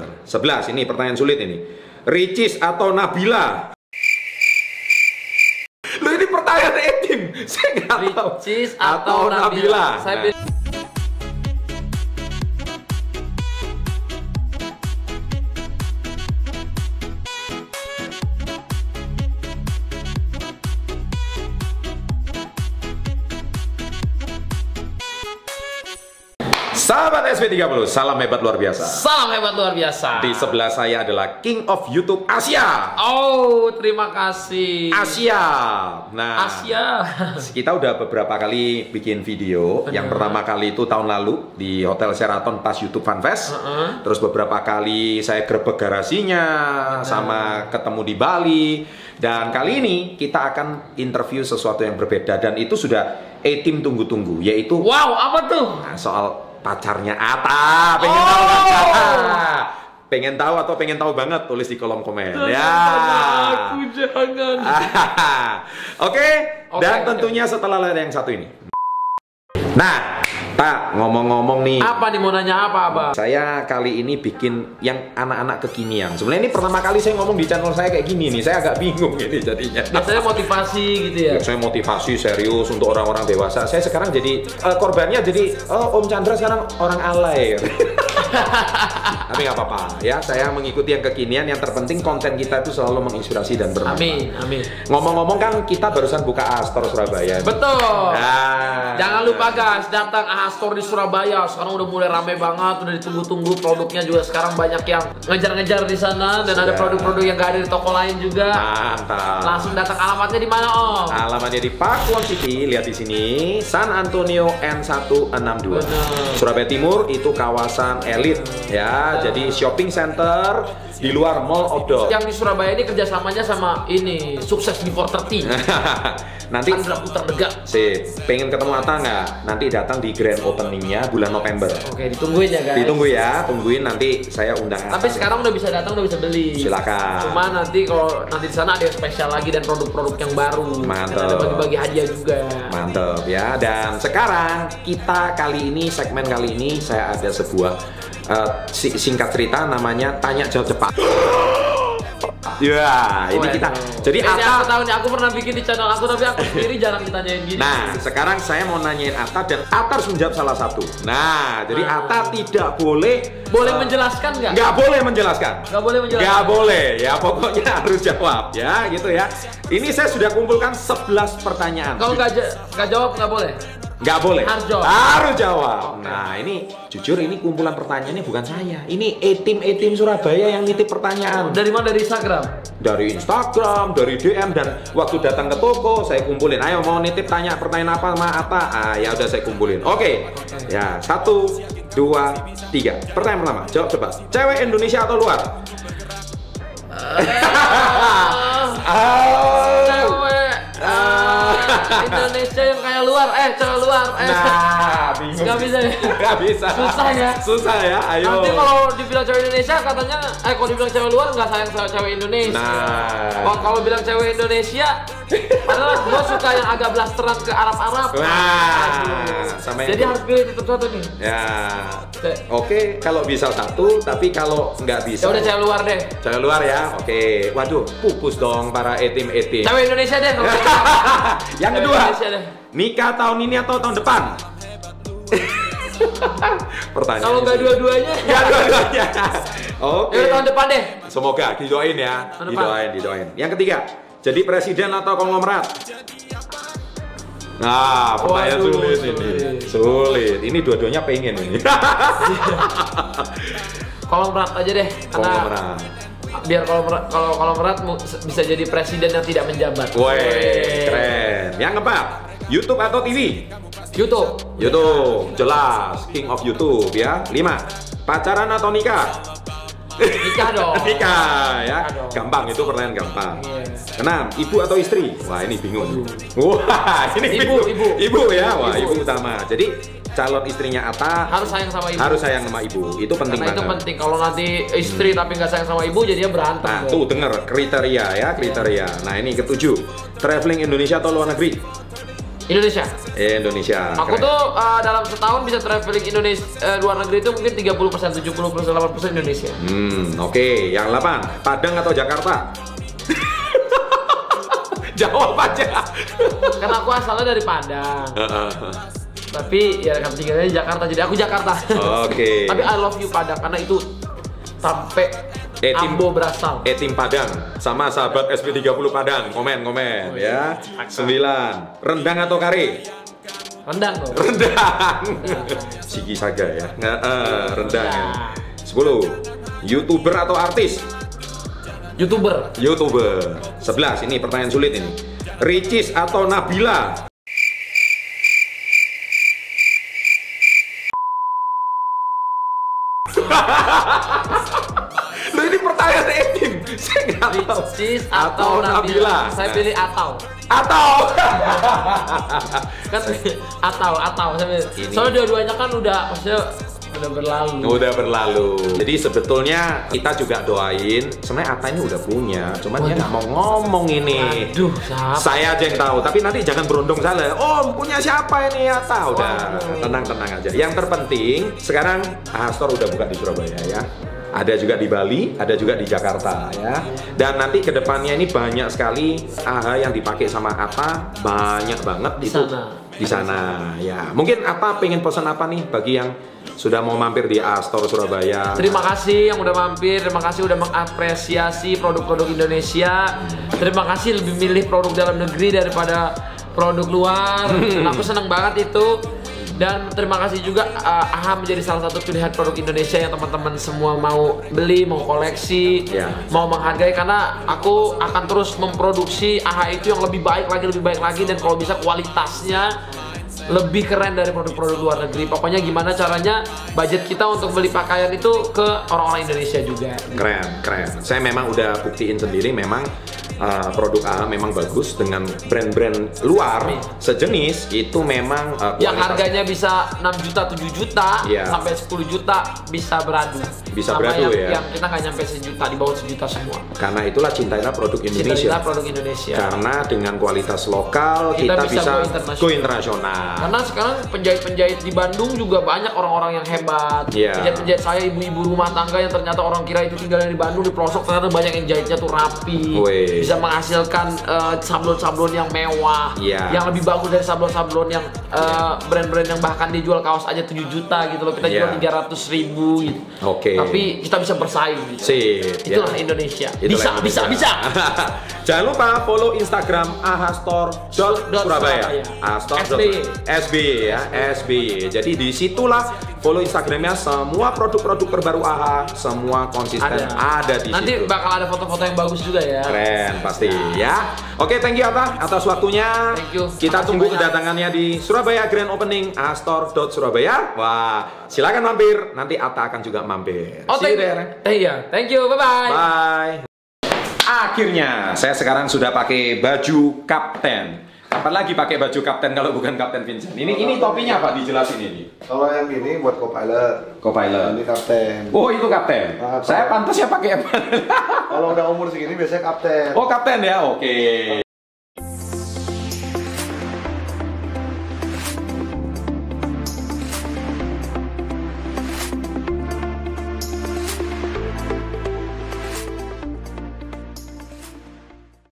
11 ini pertanyaan sulit ini. Ricis atau Nabila? Lu ini pertanyaan Edim. Saya nggak tahu. Ricis atau Nabila? Saya Nah. Sahabat SP30, salam hebat luar biasa. salam hebat luar biasa. Di sebelah saya adalah King of YouTube Asia. Oh, terima kasih. Asia. Nah, Asia. kita udah beberapa kali bikin video. Yang pertama kali itu tahun lalu di Hotel Sheraton pas YouTube Fan Fest. Heeh. Terus beberapa kali saya grebek garasinya sama ketemu di Bali. Dan kali ini kita akan interview sesuatu yang berbeda dan itu sudah A-Team tunggu-tunggu yaitu Wow, apa tuh? Nah, soal pacarnya Ata. Pengen tahu nggak? Oh. Pengen tahu atau pengen tahu banget tulis di kolom komen ya. Aku jangan. Oke, Oke, dan oke. tentunya setelah lihat yang satu ini. Nah, Tak, ngomong-ngomong nih. Apa nih mau nanya apa, Abang? Saya kali ini bikin yang anak-anak kekinian. Sebenarnya ini pertama kali saya ngomong di channel saya kayak gini nih. Saya agak bingung ini jadinya. Biasanya motivasi gitu ya. Saya motivasi serius untuk orang-orang dewasa. Saya sekarang jadi eh, korbannya jadi oh, Om Chandra sekarang orang alay. Tapi nggak apa-apa ya. Saya mengikuti yang kekinian. Yang terpenting konten kita itu selalu menginspirasi dan bermanfaat. Amin, amin. Ngomong-ngomong kan kita barusan buka Astor Surabaya. Betul. Nah, Jangan lupa guys, datang AHA Store di Surabaya. Sekarang udah mulai rame banget, udah ditunggu-tunggu produknya juga sekarang banyak yang ngejar-ngejar di sana dan ada Sudah. produk-produk yang gak ada di toko lain juga. Mantap. Langsung datang alamatnya di mana, Om? Alamatnya di Pakuwon City, lihat di sini, San Antonio N162. Benar. Surabaya Timur itu kawasan elit ya, jadi shopping center di luar mall outdoor. Yang di Surabaya ini kerjasamanya sama ini sukses before 30. Nanti Sandra Putra Degat. sih, pengen ketemu Ata nggak? Nanti datang di grand openingnya bulan November. Oke, ditungguin ya guys. Ditunggu ya, tungguin nanti saya undang Tapi Ata. sekarang udah bisa datang, udah bisa beli. Silakan. Cuma nanti kalau nanti di sana ada yang spesial lagi dan produk-produk yang baru. Mantap. Dan ada bagi-bagi hadiah juga. Mantep ya. Dan sekarang kita kali ini segmen kali ini saya ada sebuah si- singkat cerita namanya tanya jawab cepat. Ya, ini Waduh. kita. Jadi ini aku Ata. tahu nih, aku pernah bikin di channel aku tapi aku sendiri jarang ditanyain gini. Nah, sekarang saya mau nanyain Ata dan Ata harus menjawab salah satu. Nah, jadi Nah. Ata tidak boleh boleh eh, menjelaskan nggak? nggak boleh menjelaskan. Nggak boleh menjelaskan. Nggak boleh ya, pokoknya harus jawab ya, gitu ya. Ini saya sudah kumpulkan 11 pertanyaan. Kalau nggak jawab nggak boleh. Nggak boleh. Harus jawab. Harus jawab. Nah, ini jujur ini kumpulan pertanyaannya bukan saya. Ini e-team e-team Surabaya yang nitip pertanyaan. Dari mana? Dari Instagram. Dari Instagram, dari DM dan waktu datang ke toko saya kumpulin. Ayo mau nitip tanya pertanyaan apa sama apa? Ah, ya udah saya kumpulin. Oke. Ya, satu, dua, tiga. Pertanyaan pertama, jawab cepat. Cewek Indonesia atau luar? Ah. luar. Eh, cewek luar. Eh. Nah, bingung. Nggak bisa ya? Nggak bisa. Susah ya? Susah ya. Ayo. Nanti kalau dibilang cewek Indonesia katanya, eh kalau dibilang cewek luar nggak sayang sama cewek Indonesia. Nah. Kalau bilang cewek Indonesia, padahal gue suka yang agak blasteran ke Arab-Arab. Nah, sama yang Jadi harus pilih tetap satu nih. Ya. Oke. Oke, kalau bisa satu, tapi kalau nggak bisa. Ya udah cewek luar deh. Cewek luar ya. Oke. Waduh, pupus dong para etim etim. Cewek Indonesia deh. gitu. Yang Cewek kedua, Indonesia deh. nikah tahun ini atau tahun depan? Pertanyaan. Kalau nggak dua-duanya, Nggak dua-duanya. Oke. ya udah tahun depan deh. Semoga didoain ya. Didoain, didoain. Yang ketiga, jadi presiden atau konglomerat? Nah, pertanyaan Waduh, sulit, sulit. ini. Sulit. Ini dua-duanya pengen ini. Kolom berat aja deh. Konglomerat. biar kalau kalau mu- bisa jadi presiden yang tidak menjabat. Woi, keren. Yang keempat, YouTube atau TV? YouTube. YouTube, jelas. King of YouTube ya. Lima, pacaran atau nikah? Nikah dong. nikah ya. Nikah. Gampang itu pertanyaan gampang. Iya. Enam, ibu atau istri? Wah ini bingung. Wah ini Ibu, bingung. ibu. Ibu ya. Wah Ibu. ibu, utama. Jadi calon istrinya Ata Harus sayang sama ibu. harus sayang sama ibu. Itu penting Karena itu banget. penting. Kalau nanti istri tapi nggak sayang sama ibu, jadinya berantem. Nah, tuh denger kriteria ya, kriteria. Nah, ini ketujuh. Traveling Indonesia atau luar negeri? Indonesia. Indonesia. Aku Keren. tuh uh, dalam setahun bisa traveling Indonesia uh, luar negeri itu mungkin 30%, 70%, 80% Indonesia. Hmm, oke. Yang 8, Padang atau Jakarta? Jawab aja. Karena aku asalnya dari Padang. Tapi ya kan tinggalnya di Jakarta, jadi aku Jakarta. Oke. Tapi I love you Padang karena itu sampai Eh, tim- Ambo berasal. E tim Padang sama sahabat SP30 Padang. Komen, komen ya. 9. Rendang atau kare? Rendang loh. Rendang. Sigi saga ya. Nggak, eh, rendang. ya. 10. YouTuber atau artis? Youtuber. YouTuber. 11. Ini pertanyaan sulit ini. Ricis atau Nabila? Ricis atau, Nabila. Saya pilih atau. Atau. Kan atau atau saya pilih. Ini. Soalnya dua-duanya kan udah maksudnya udah berlalu. Udah berlalu. Jadi sebetulnya kita juga doain. Sebenarnya Atta ini udah punya, cuman dia Waduh. nggak mau ngomong ini. Aduh, siapa? Saya aja yang tahu, tapi nanti jangan berondong salah. Om, punya siapa ini Atta? Udah, tenang-tenang aja. Yang terpenting, sekarang Astor udah buka di Surabaya ya. Ada juga di Bali, ada juga di Jakarta ya. Dan nanti ke depannya ini banyak sekali AHA yang dipakai sama Atta, banyak banget Di itu sana. di sana ya. Mungkin Atta pengen pesan apa nih bagi yang sudah mau mampir di Astor Surabaya? Terima kasih yang udah mampir, terima kasih udah mengapresiasi produk-produk Indonesia. Terima kasih lebih milih produk dalam negeri daripada produk luar. Dan aku senang banget itu. Dan terima kasih juga uh, AHA menjadi salah satu pilihan produk Indonesia yang teman-teman semua mau beli, mau koleksi, Ya. mau menghargai karena aku akan terus memproduksi AHA itu yang lebih baik lagi, lebih baik lagi dan kalau bisa kualitasnya lebih keren dari produk-produk luar negeri. Pokoknya gimana caranya budget kita untuk beli pakaian itu ke orang-orang Indonesia juga. Keren, keren. Saya memang udah buktiin sendiri memang uh, produk AHA memang bagus dengan brand-brand luar sejenis itu memang uh, Yang harganya bisa 6 juta, 7 juta, Iya. sampai 10 juta bisa beradu. Bisa Sama beradu yang, ya. Yang kita nggak nyampe sejuta, di bawah sejuta semua. karena itulah cintailah produk Indonesia. Cita-cita produk Indonesia. Karena dengan kualitas lokal Kita kita, bisa bisa, go internasional. Karena sekarang penjahit-penjahit di Bandung juga banyak orang-orang yang hebat. Iya. Penjahit-penjahit saya ibu-ibu rumah tangga yang ternyata orang kira itu tinggalnya di Bandung di pelosok ternyata banyak yang jahitnya tuh rapi. Bisa menghasilkan eh, sablon-sablon yang mewah. Iya. Yang lebih bagus dari sablon-sablon yang eh, brand-brand yang bahkan dijual kaos aja 7 juta gitu loh. Kita Iya. jual 300 ribu gitu. Oke. Tapi kita bisa bersaing gitu. Sip, ya. Itulah Indonesia. Itulah bisa, Indonesia. bisa, bisa. Jangan lupa follow Instagram Dot Surabaya. SBY. SBY ya, SBY. Jadi di situlah follow Instagramnya semua produk-produk terbaru AHA, semua konsisten ada, di Nanti situ. bakal ada foto-foto yang bagus juga ya. Keren pasti ya. Oke, thank you Atta atas waktunya. Thank you. Kita Makasih tunggu banyak. kedatangannya di Surabaya Grand Opening Astor.surabaya. Wah, silakan mampir. Nanti Atta akan juga mampir. Oh, See you thank, there. eh, iya. Thank you. Bye-bye. Bye. Akhirnya saya sekarang sudah pakai baju kapten. Kapan lagi pakai baju kapten kalau bukan kapten Vincent? Ini ini topinya apa dijelasin ini? Kalau yang ini buat co-pilot. Co-pilot. Ini kapten. Oh itu kapten. Ah, Saya pantas ya pakai apa? Kalau udah umur segini biasanya kapten. Oh kapten ya, oke.